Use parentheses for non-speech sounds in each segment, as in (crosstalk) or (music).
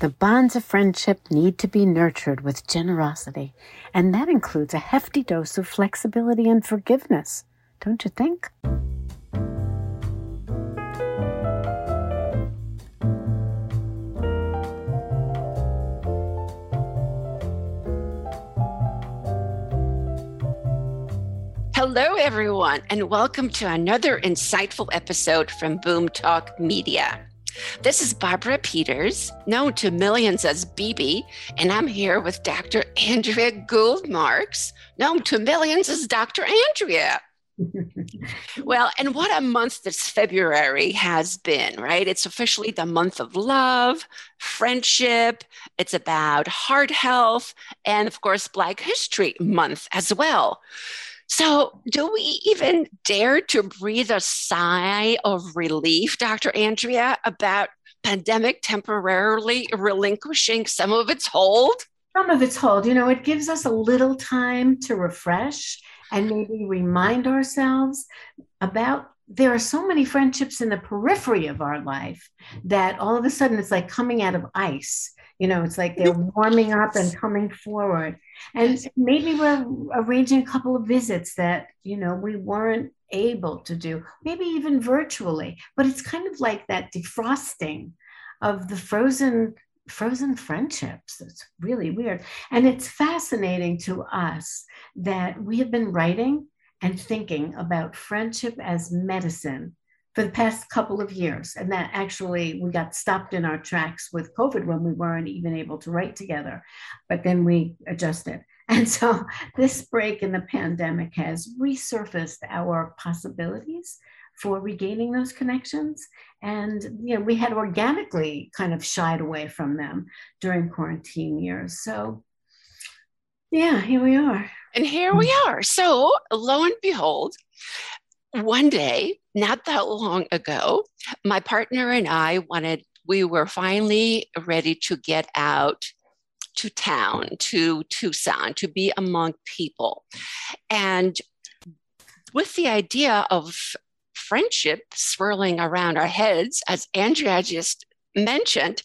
The bonds of friendship need to be nurtured with generosity, and that includes a hefty dose of flexibility and forgiveness, don't you think? Hello, everyone, and welcome to another insightful episode from Boom Talk Media. This is Barbara Peters, known to millions as BB, and I'm here with Dr. Andrea Gould Marks, known to millions as Dr. Andrea. (laughs) well, and what a month this February has been, right? It's officially the month of love, friendship, it's about heart health, and of course, Black History Month as well. So, do we even dare to breathe a sigh of relief, Dr. Andrea, about pandemic temporarily relinquishing some of its hold? Some of its hold. You know, it gives us a little time to refresh and maybe remind ourselves about there are so many friendships in the periphery of our life that all of a sudden it's like coming out of ice you know, it's like they're warming up and coming forward. And maybe we're arranging a couple of visits that, you know, we weren't able to do, maybe even virtually. But it's kind of like that defrosting of the frozen frozen friendships. It's really weird. And it's fascinating to us that we have been writing and thinking about friendship as medicine for the past couple of years. And that actually, we got stopped in our tracks with COVID when we weren't even able to write together. But then we adjusted. (laughs) And so this break in the pandemic has resurfaced our possibilities for regaining those connections. And you know, we had organically kind of shied away from them during quarantine years. So yeah, here we are. And here we mm. are. So lo and behold, one day, not that long ago, my partner and I wanted, we were finally ready to get out to town, to Tucson, to be among people. And with the idea of friendship swirling around our heads, as Andrea just mentioned,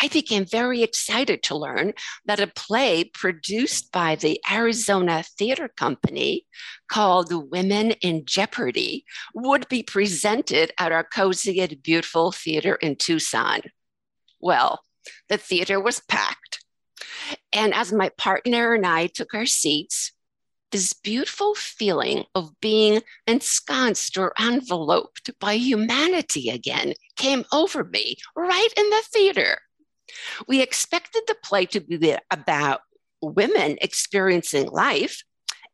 I became very excited to learn that a play produced by the Arizona Theater Company called Women in Jeopardy would be presented at our Cozy and Beautiful Theater in Tucson. Well, the theater was packed. And as my partner and I took our seats, this beautiful feeling of being ensconced or enveloped by humanity again came over me right in the theater. We expected the play to be about women experiencing life.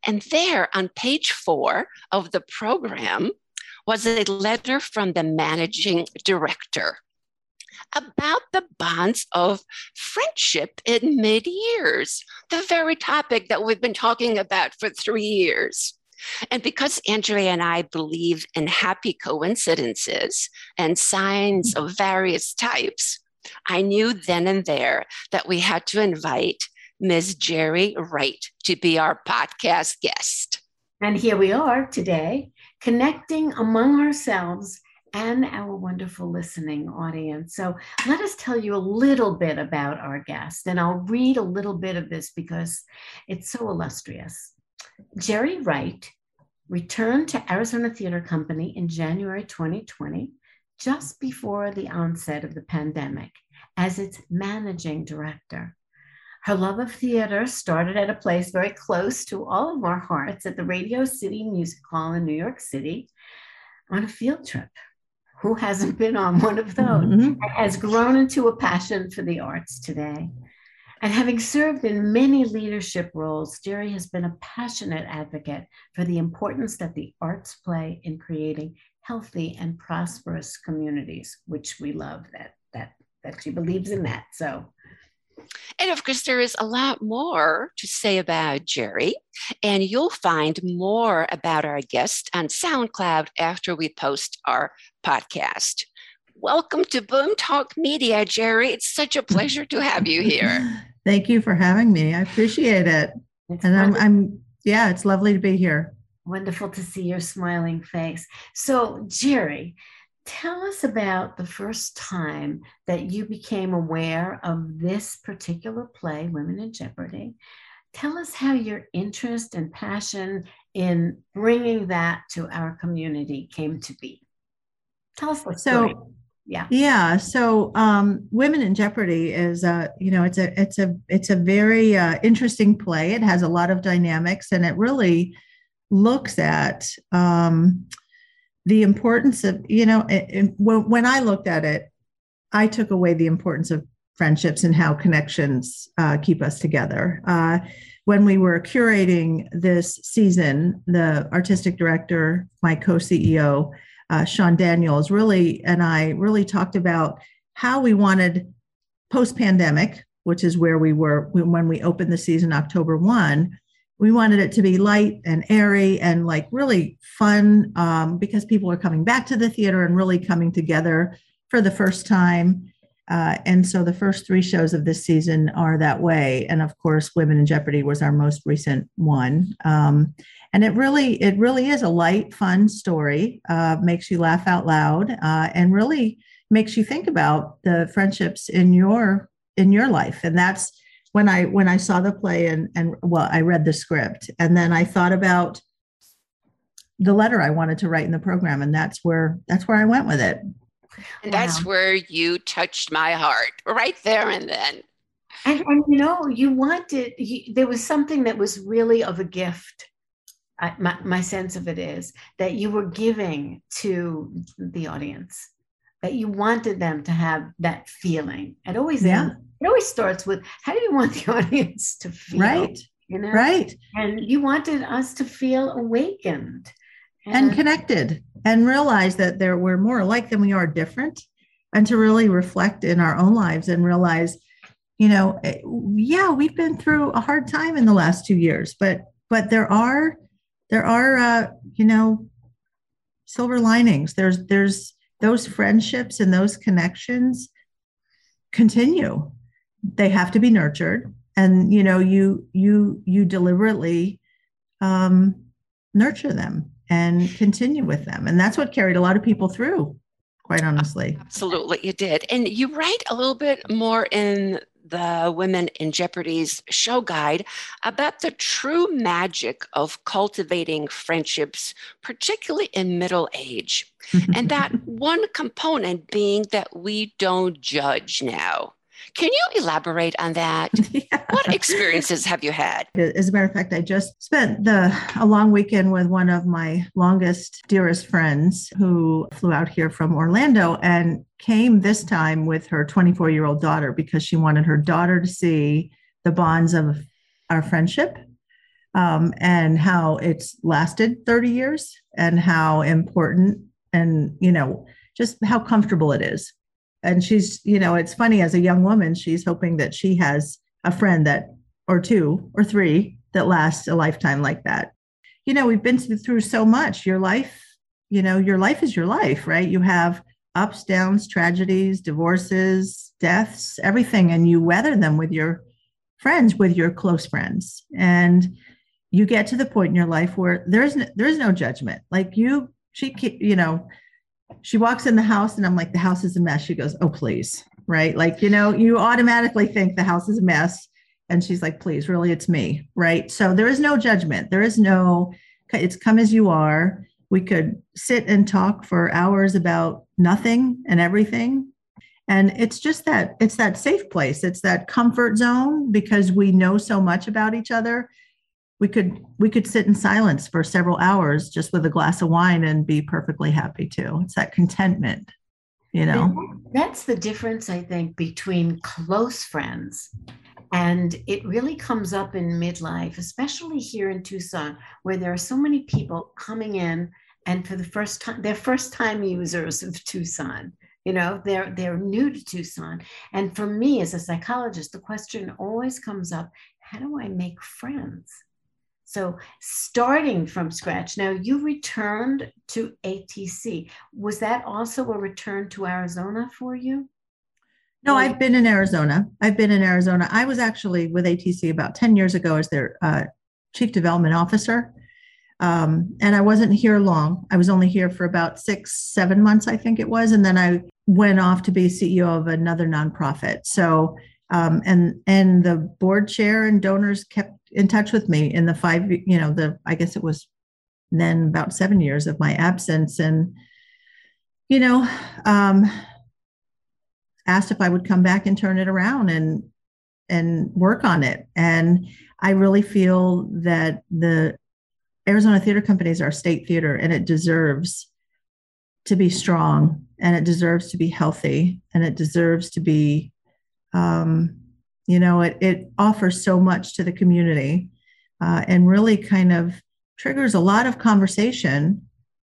And there on page four of the program was a letter from the managing director about the bonds of friendship in mid years, the very topic that we've been talking about for three years. And because Andrea and I believe in happy coincidences and signs of various types, I knew then and there that we had to invite Ms. Geri Wright to be our podcast guest. And here we are today, connecting among ourselves and our wonderful listening audience. So let us tell you a little bit about our guest, and I'll read a little bit of this because it's so illustrious. Geri Wright returned to Arizona Theater Company in January 2020, just before the onset of the pandemic, as its managing director. Her love of theater started at a place very close to all of our hearts at the Radio City Music Hall in New York City on a field trip who hasn't been on one of those, mm-hmm. has grown into a passion for the arts today. And having served in many leadership roles, Geri has been a passionate advocate for the importance that the arts play in creating healthy and prosperous communities, which we love that that that she believes in that. So and of course, there is a lot more to say about Geri, and you'll find more about our guest on SoundCloud after we post our podcast. Welcome to Boom Talk Media, Geri. It's such a pleasure to have you here. (laughs) Thank you for having me. I appreciate it. It's and I'm, I'm, yeah, it's lovely to be here. Wonderful to see your smiling face. So, Geri, tell us about the first time that you became aware of this particular play, Women in Jeopardy. Tell us how your interest and passion in bringing that to our community came to be. Tell us the story. So, yeah yeah so um, women in jeopardy is a you know it's a it's a it's a very uh, interesting play it has a lot of dynamics and it really looks at um, the importance of you know when, when i looked at it i took away the importance of friendships and how connections uh, keep us together uh, when we were curating this season the artistic director my co-ceo uh, Sean Daniels really and I really talked about how we wanted post pandemic, which is where we were when we opened the season October 1. We wanted it to be light and airy and like really fun um, because people are coming back to the theater and really coming together for the first time. Uh, and so the first three shows of this season are that way. And of course, Women in Jeopardy was our most recent one. Um, and it really it really is a light fun story uh, makes you laugh out loud uh, and really makes you think about the friendships in your in your life and that's when i when i saw the play and and well i read the script. And then i thought about the letter i wanted to write in the program and that's where that's where i went with it. And that's wow. where you touched my heart right there and then. And, and you know you wanted you, there was something that was really of a gift I, my, my sense of it is that you were giving to the audience that you wanted them to have that feeling. It always yeah. Ends, it always starts with how do you want the (laughs) audience to feel? Right. You know? Right. And you wanted us to feel awakened and, and connected and realize that there we're more alike than we are different. And to really reflect in our own lives and realize you know eh, yeah we've been through a hard time in the last two years but but there are there are uh, you know silver linings. There's there's those friendships and those connections continue. They have to be nurtured. And you know you you you deliberately um, nurture them and continue with them. And that's what carried a lot of people through quite honestly. Absolutely you did. And you write a little bit more in the Women in Jeopardy's show guide about the true magic of cultivating friendships, particularly in middle age. (laughs) and that one component being that we don't judge now. Can you elaborate on that? (laughs) Yeah. What experiences have you had? As a matter of fact, I just spent the a long weekend with one of my longest, dearest friends who flew out here from Orlando and came this time with her 24 year old daughter because she wanted her daughter to see the bonds of our friendship um, and how it's lasted 30 years and how important and, you know, just how comfortable it is and she's you know it's funny as a young woman she's hoping that she has a friend that or two or three that lasts a lifetime like that. You know we've been through so much. Your life you know your life is your life right? You have ups downs tragedies divorces deaths everything and you weather them with your friends with your close friends. And you get to the point in your life where there's no, there's no judgment. Like you she you know she walks in the house and I'm like, the house is a mess. She goes, oh, please. Right. Like, you know, you automatically think the house is a mess. And she's like, please, really, it's me. Right. So there is no judgment. There is no, it's come as you are. We could sit and talk for hours about nothing and everything. And it's just that it's that safe place. It's that comfort zone because we know so much about each other we could we could sit in silence for several hours just with a glass of wine and be perfectly happy too. It's that contentment you know? that's the difference i think between close friends. And it really comes up in midlife especially here in tucson where there are so many people coming in and for the first time they're first time users of tucson you know? They're they're new to tucson. And for me as a psychologist the question always comes up how do i make friends so starting from scratch. Now you returned to ATC. Was that also a return to Arizona for you? No, I've been in Arizona. I've been in Arizona. I was actually with ATC about 10 years ago as their uh, chief development officer. Um, and I wasn't here long. I was only here for about six, seven months, I think it was. And then I went off to be CEO of another nonprofit. So, um, and and the board chair and donors kept in touch with me in the five, you know, the I guess it was then about seven years of my absence, and you know, um, asked if I would come back and turn it around and and work on it. And I really feel that the Arizona Theater Company is our state theater, and it deserves to be strong, and it deserves to be healthy, and it deserves to be, um, you know, it it offers so much to the community, uh, and really kind of triggers a lot of conversation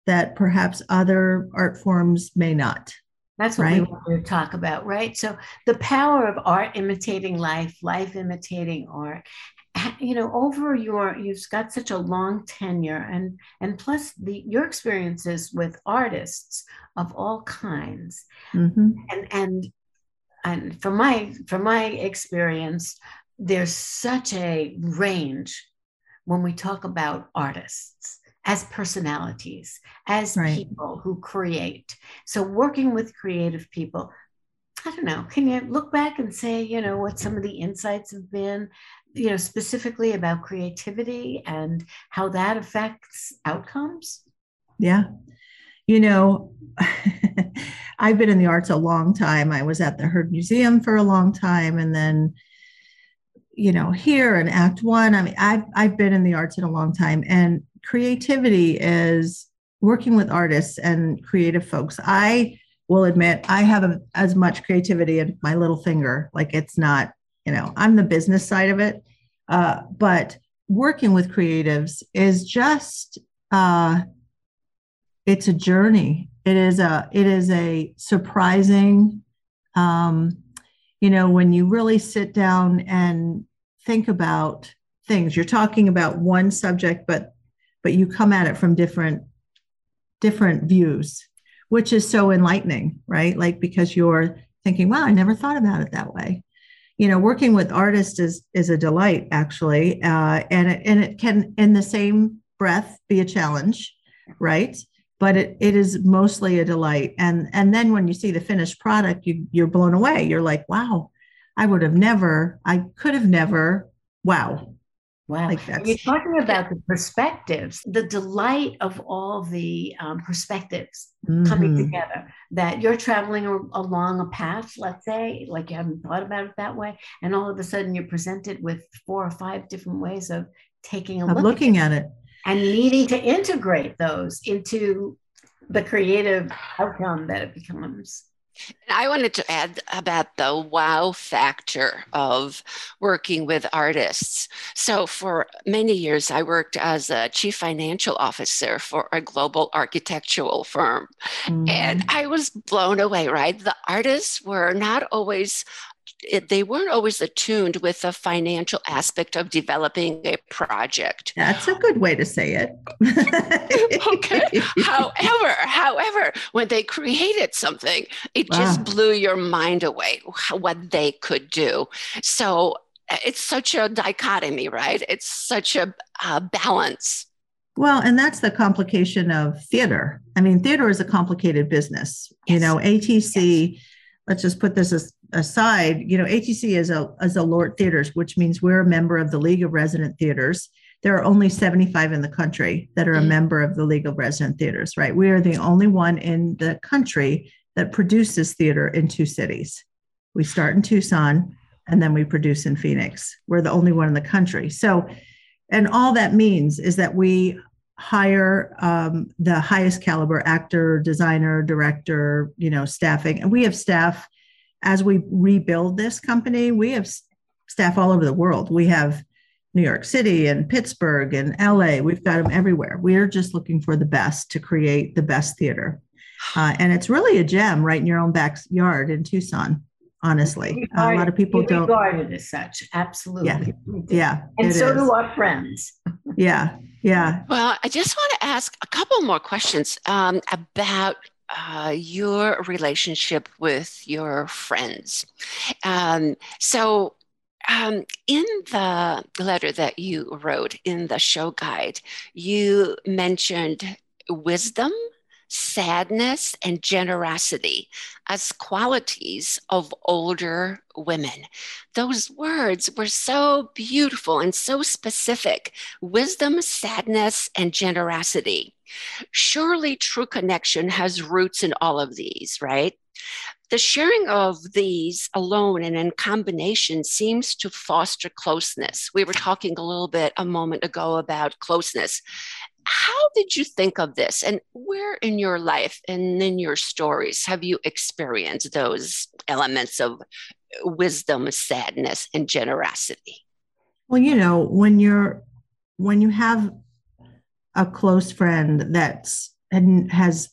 that perhaps other art forms may not. That's what right? we want to talk about, right? So the power of art imitating life, life imitating art, you know over your you've got such a long tenure and and plus the your experiences with artists of all kinds mm-hmm. and and and from my from my experience there's such a range when we talk about artists as personalities as right. people who create so working with creative people I don't know. Can you look back and say, you know, what some of the insights have been you know, specifically about creativity and how that affects outcomes? Yeah. You know, (laughs) I've been in the arts a long time. I was at the Heard Museum for a long time and then you know, here in Act 1, I mean I've I've been in the arts in a long time and creativity is working with artists and creative folks. I will admit I have a, as much creativity in my little finger. Like it's not you know i'm the business side of it uh, but working with creatives is just uh, it's a journey. It is a it is a surprising um, you know when you really sit down and think about things. You're talking about one subject but but you come at it from different different views which is so enlightening right? Like because you're thinking wow i never thought about it that way. You know working with artists is is a delight actually uh, and it, and it can in the same breath be a challenge right but it, it is mostly a delight and and then when you see the finished product you you're blown away you're like wow i would have never i could have never wow Wow. Like You're talking about the perspectives, the delight of all the um, perspectives mm-hmm. coming together. That you're traveling along a path, let's say, like you haven't thought about it that way. And all of a sudden you're presented with four or five different ways of taking a of look looking at it. at it. And needing to integrate those into the creative outcome that it becomes. I wanted to add about the wow factor of working with artists. So, for many years, I worked as a chief financial officer for a global architectural firm. Mm. And I was blown away, right? The artists were not always it, they weren't always attuned with the financial aspect of developing a project. That's a good way to say it. (laughs) okay. (laughs) However, however, when they created something, it wow. just blew your mind away what they could do. So uh, it's such a dichotomy, right? It's such a, a balance. Well, and that's the complication of theater. I mean, theater is a complicated business. Yes. You know, ATC. Yes let's just put this as, aside, you know, ATC is a is a LORT Theaters, which means we're a member of the League of Resident Theaters. There are only 75 in the country that are a mm. member of the League of Resident Theaters, right? We are the only one in the country that produces theater in two cities. We start in Tucson and then we produce in Phoenix. We're the only one in the country. So, and all that means is that we hire um, the highest caliber actor, designer, director, you know, staffing. And we have staff as we rebuild this company. We have staff all over the world. We have New York City and Pittsburgh and LA. We've got them everywhere. We're just looking for the best to create the best theater. Uh, and it's really a gem right in your own backyard in Tucson honestly. a lot of people don't regard it as such. Absolutely. Yeah. yeah and so is. do our friends. yeah. Yeah. Well, I just want to ask a couple more questions um, about uh, your relationship with your friends. Um, so, um, in the letter that you wrote in the show guide, you mentioned wisdom, sadness, and generosity as qualities of older women. Those words were so beautiful and so specific wisdom, sadness, and generosity. Surely true connection has roots in all of these, right? The sharing of these alone and in combination seems to foster closeness. We were talking a little bit a moment ago about closeness. How did you think of this? And where in your life and in your stories have you experienced those elements of uh, wisdom, sadness, and generosity? Well, you know, when you're when you have a close friend that's and has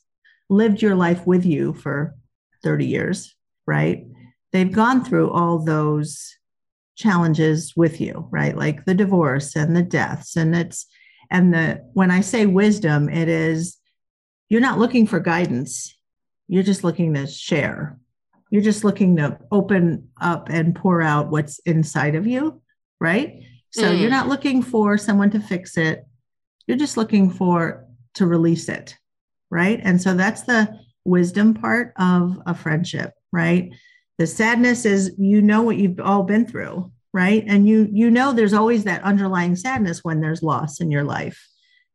lived your life with you for 30 years, right? They've gone through all those challenges with you, right? Like the divorce and the deaths. And it's, and the, when I say wisdom, it is, you're not looking for guidance. You're just looking to share. You're just looking to open up and pour out what's inside of you, right? So mm. you're not looking for someone to fix it. You're just looking for to release it, right? And so that's the wisdom part of a friendship, right? The sadness is you know what you've all been through, right? And you you know there's always that underlying sadness when there's loss in your life,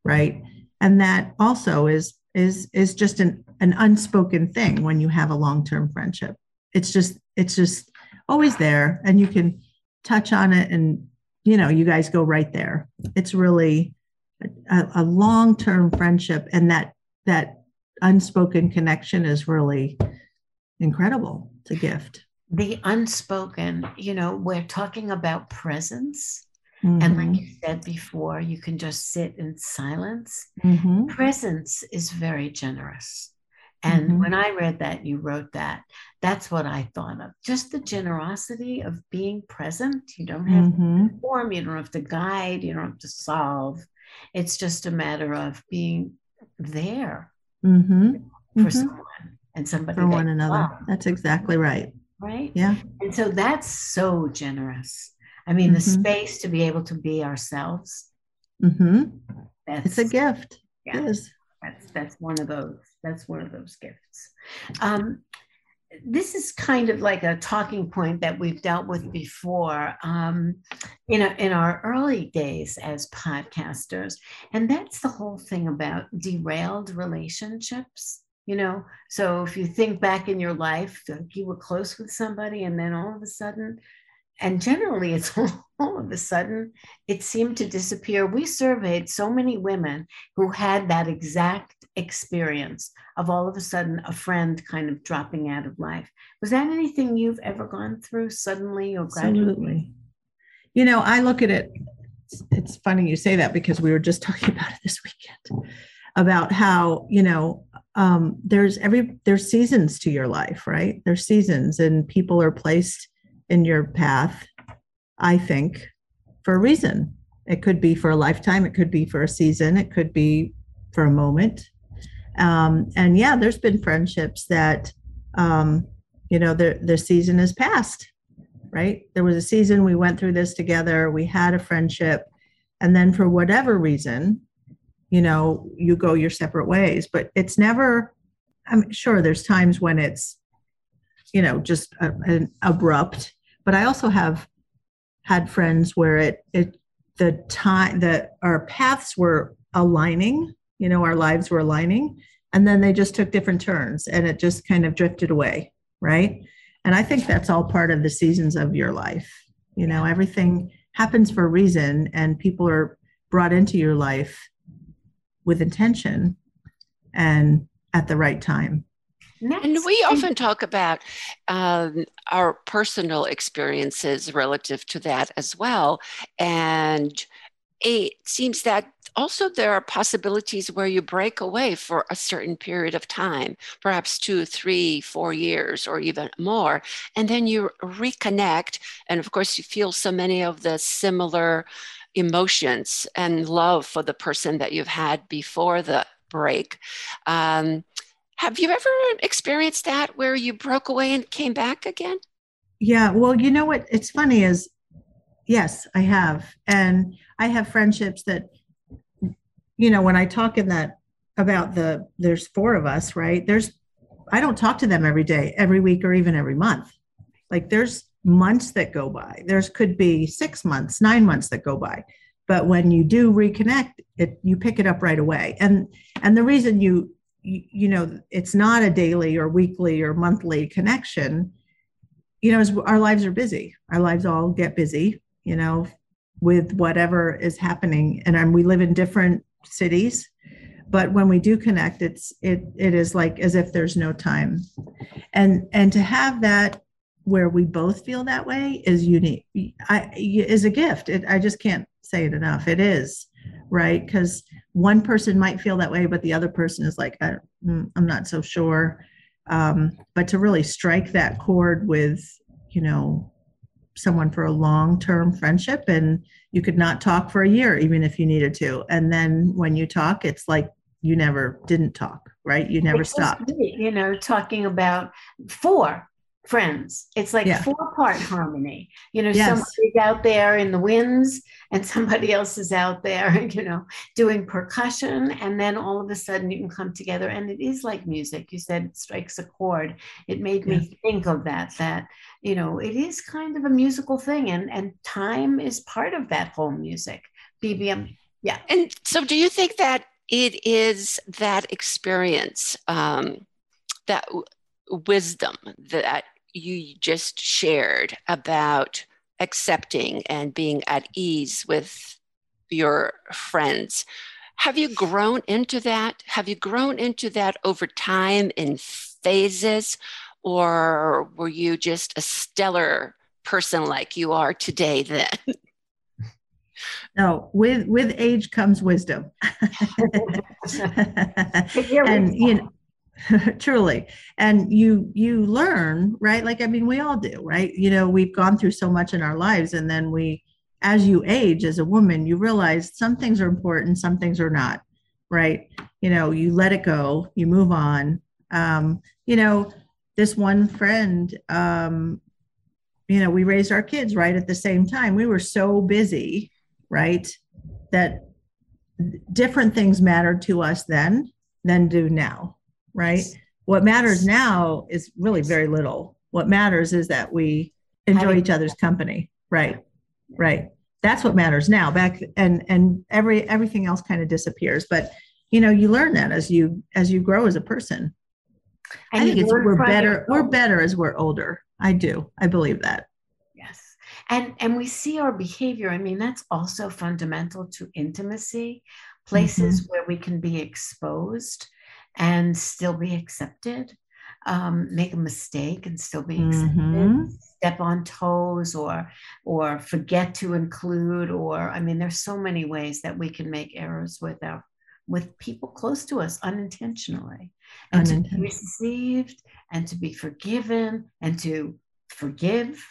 right? And that also is is is just an an unspoken thing when you have a long-term friendship. It's just it's just always there and you can touch on it and you know you guys go right there. It's really a, a long-term friendship and that that unspoken connection is really incredible. It's a gift. The unspoken, you know, we're talking about presence. Mm-hmm. And like mm-hmm. you said before, you can just sit in silence. Mm-hmm. Presence is very generous. And mm-hmm. when I read that, you wrote that, that's what I thought of. Just the generosity of being present. You don't have to mm-hmm. perform, you don't have to guide, you don't have to solve. It's just a matter of being there mm-hmm. for someone and somebody for one another. Love. That's exactly right. Right. Yeah. And so that's so generous. I mean, mm-hmm. the space to be able to be ourselves. Mm-hmm. it's a gift. Yeah, yes. That's that's one of those. That's one of those gifts. Um, this is kind of like a talking point that we've dealt with before um, in, a, in our early days as podcasters. And that's the whole thing about derailed relationships. You know, so if you think back in your life, like you were close with somebody, and then all of a sudden, and generally it's (laughs) all of a sudden, it seemed to disappear. We surveyed so many women who had that exact experience of all of a sudden a friend kind of dropping out of life. Was that anything you've ever gone through suddenly or gradually? Absolutely. You know, I look at it, it's funny you say that because we were just (laughs) talking about it this weekend about how, you know, um, there's every there's seasons to your life, right? There's seasons and people are placed in your path, I think, for a reason. It could be for a lifetime, it could be for a season, it could be for a moment um, and yeah, there's been friendships that, um, you know, the, the season is past, right? There was a season we went through this together, we had a friendship, and then for whatever reason, you know, you go your separate ways. But it's never, I'm sure there's times when it's, you know, just a, an abrupt. But I also have had friends where it, it, the time that our paths were aligning you know our lives were aligning and then they just took different turns and it just kind of drifted away right and i think that's all part of the seasons of your life you know everything happens for a reason and people are brought into your life with intention and at the right time. And we often talk about um, our personal experiences relative to that as well. And it seems that also there are possibilities where you break away for a certain period of time perhaps two three four years or even more. And then you reconnect. And of course you feel so many of the similar emotions and love for the person that you've had before the break um, have you ever experienced that where you broke away and came back again yeah well you know what it's funny is Yes, I have. And I have friendships that, you know, when I talk in that about the, there's four of us, right? There's, I don't talk to them every day, every week, or even every month. Like there's months that go by. There's could be six months, nine months that go by. But when you do reconnect, it you pick it up right away. And and the reason you you, you know it's not a daily or weekly or monthly connection, you know, is our lives are busy. Our lives all get busy you know, with whatever is happening. And we live in different cities, but when we do connect, it's it it is like as if there's no time. And and to have that where we both feel that way is unique. I is a gift. It, I just can't say it enough. It is right because one person might feel that way, but the other person is like, I, mm, I'm not so sure. Um, but to really strike that chord with, you know, someone for a long term friendship and you could not talk for a year even if you needed to and then when you talk it's like you never didn't talk right you never stopped you know talking about four friends. It's like yeah. four part harmony. You know, yes. somebody's out there in the winds and somebody (laughs) else is out there, you know, doing percussion. And then all of a sudden you can come together. And it is like music. You said it strikes a chord. It made yeah. me think of that, that, you know, it is kind of a musical thing. And, and time is part of that whole music. BBM. Yeah. And so do you think that it is that experience um, that wisdom that you just shared about accepting and being at ease with your friends. Have you grown into that? Have you grown into that over time in phases? Or were you just a stellar person like you are today then? (laughs) No, with with age comes wisdom. (laughs) (laughs) and you know, (laughs) truly. And you you learn right? Like i mean we all do right? You know we've gone through so much in our lives and then we as you age as a woman you realize some things are important some things are not right? You know you let it go you move on. Um you know this one friend um you know we raised our kids right at the same time. We were so busy right that different things mattered to us then than do now right? What matters now is really very little. What matters is that we enjoy each other's company. Right. Right. That's what matters now. Back and and every everything else kind of disappears. But you know, you learn that as you as you grow as a person. And I think it's we're better, we're better as we're older. I do. I believe that. Yes. And and we see our behavior. I mean, that's also fundamental to intimacy, places mm-hmm. where we can be exposed and still be accepted, um, make a mistake and still be accepted, mm-hmm. step on toes or or forget to include, or I mean, there's so many ways that we can make errors with our with people close to us unintentionally. And to be received and to be forgiven and to forgive.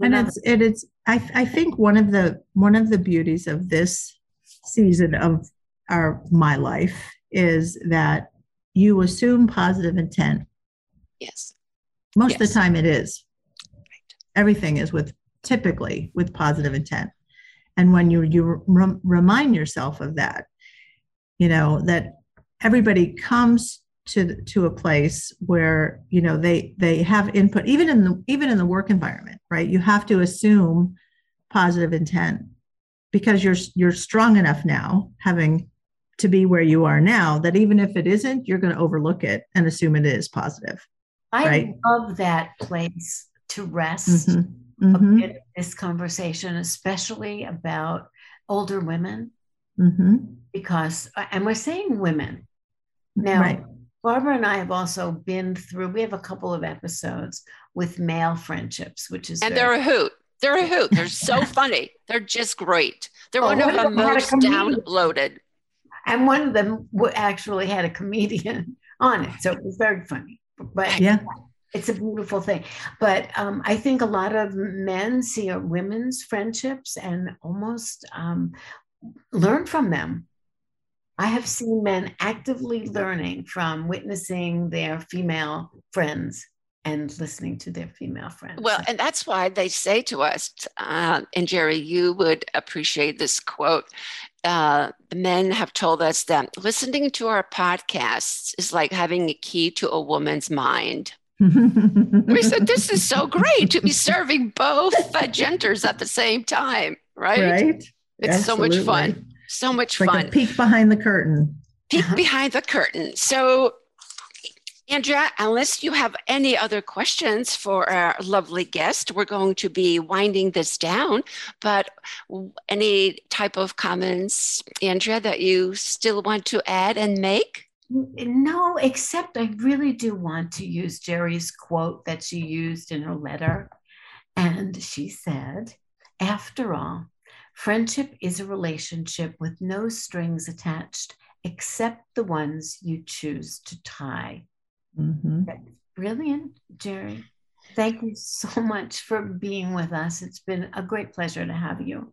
And it's it is I, I think one of the one of the beauties of this season of our my life is that you assume positive intent. Yes. Most yes. of the time it is. Right. Everything is with typically with positive intent. And when you you re- remind yourself of that, you know, that everybody comes to to a place where you know they they have input even in the even in the work environment right you have to assume positive intent because you're you're strong enough now having to be where you are now that even if it isn't you're going to overlook it and assume it is positive i right? love that place to rest mm-hmm. Mm-hmm. a bit of this conversation especially about older women mm-hmm. because and we're saying women now right. barbara and i have also been through we have a couple of episodes with male friendships which is and very- they're a hoot they're a hoot they're so (laughs) funny they're just great they're oh, one of the most downloaded and one of them actually had a comedian (laughs) on it, so it was very funny. But yeah, it's a beautiful thing. But um, I think a lot of men see women's friendships and almost um, learn from them. I have seen men actively learning from witnessing their female friends and listening to their female friends. Well, and that's why they say to us, uh, and Geri, you would appreciate this quote. Uh, the men have told us that listening to our podcasts is like having a key to a woman's mind. (laughs) we said, This is so great to be serving both uh, (laughs) genders at the same time, right? Right. It's Absolutely. so much fun. So much like fun. Peek behind the curtain. Peek uh-huh. behind the curtain. So, Andrea, unless you have any other questions for our lovely guest, we're going to be winding this down. But any type of comments, Andrea, that you still want to add and make? No, except I really do want to use Geri's quote that she used in her letter. And she said, after all, friendship is a relationship with no strings attached except the ones you choose to tie. Mm-hmm. Brilliant, Geri. Thank you so (laughs) much for being with us. It's been a great pleasure to have you.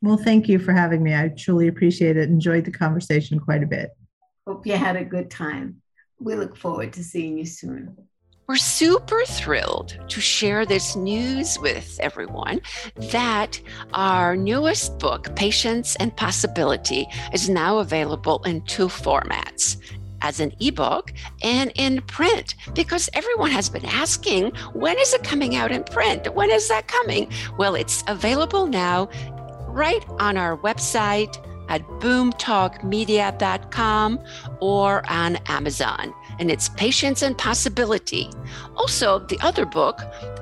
Well, thank you for having me. I truly appreciate it. Enjoyed the conversation quite a bit. Hope you had a good time. We look forward to seeing you soon. We're super thrilled to share this news with everyone that our newest book, Patience and Possibility, is now available in two formats as an ebook and in print because everyone has been asking when is it coming out in print? When is that coming? Well, it's available now right on our website at boomtalkmedia.com or on Amazon. And it's Patience and Possibility. Also, the other book,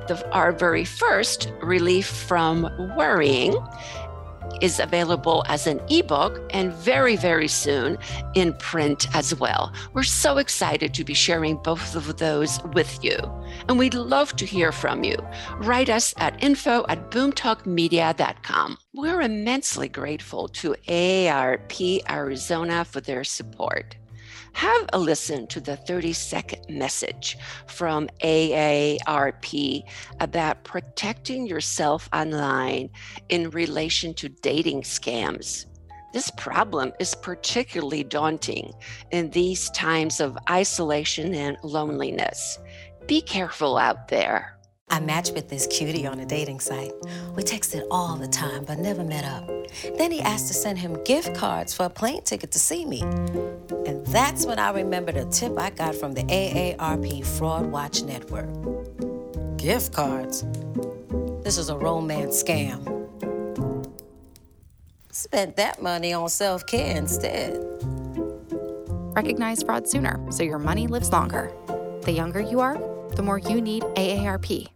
the, our very first, Relief from Worrying, is available as an ebook and very, very soon in print as well. We're so excited to be sharing both of those with you. And we'd love to hear from you. Write us at info at boomtalkmedia.com. We're immensely grateful to AARP Arizona for their support have a listen to the 30 second message from AARP about protecting yourself online in relation to dating scams. This problem is particularly daunting in these times of isolation and loneliness. Be careful out there. I matched with this cutie on a dating site. We texted all the time, but never met up. Then he asked to send him gift cards for a plane ticket to see me. And that's when I remembered a tip I got from the AARP Fraud Watch Network. Gift cards? This is a romance scam. Spent that money on self care instead. Recognize fraud sooner so your money lives longer. The younger you are, the more you need AARP.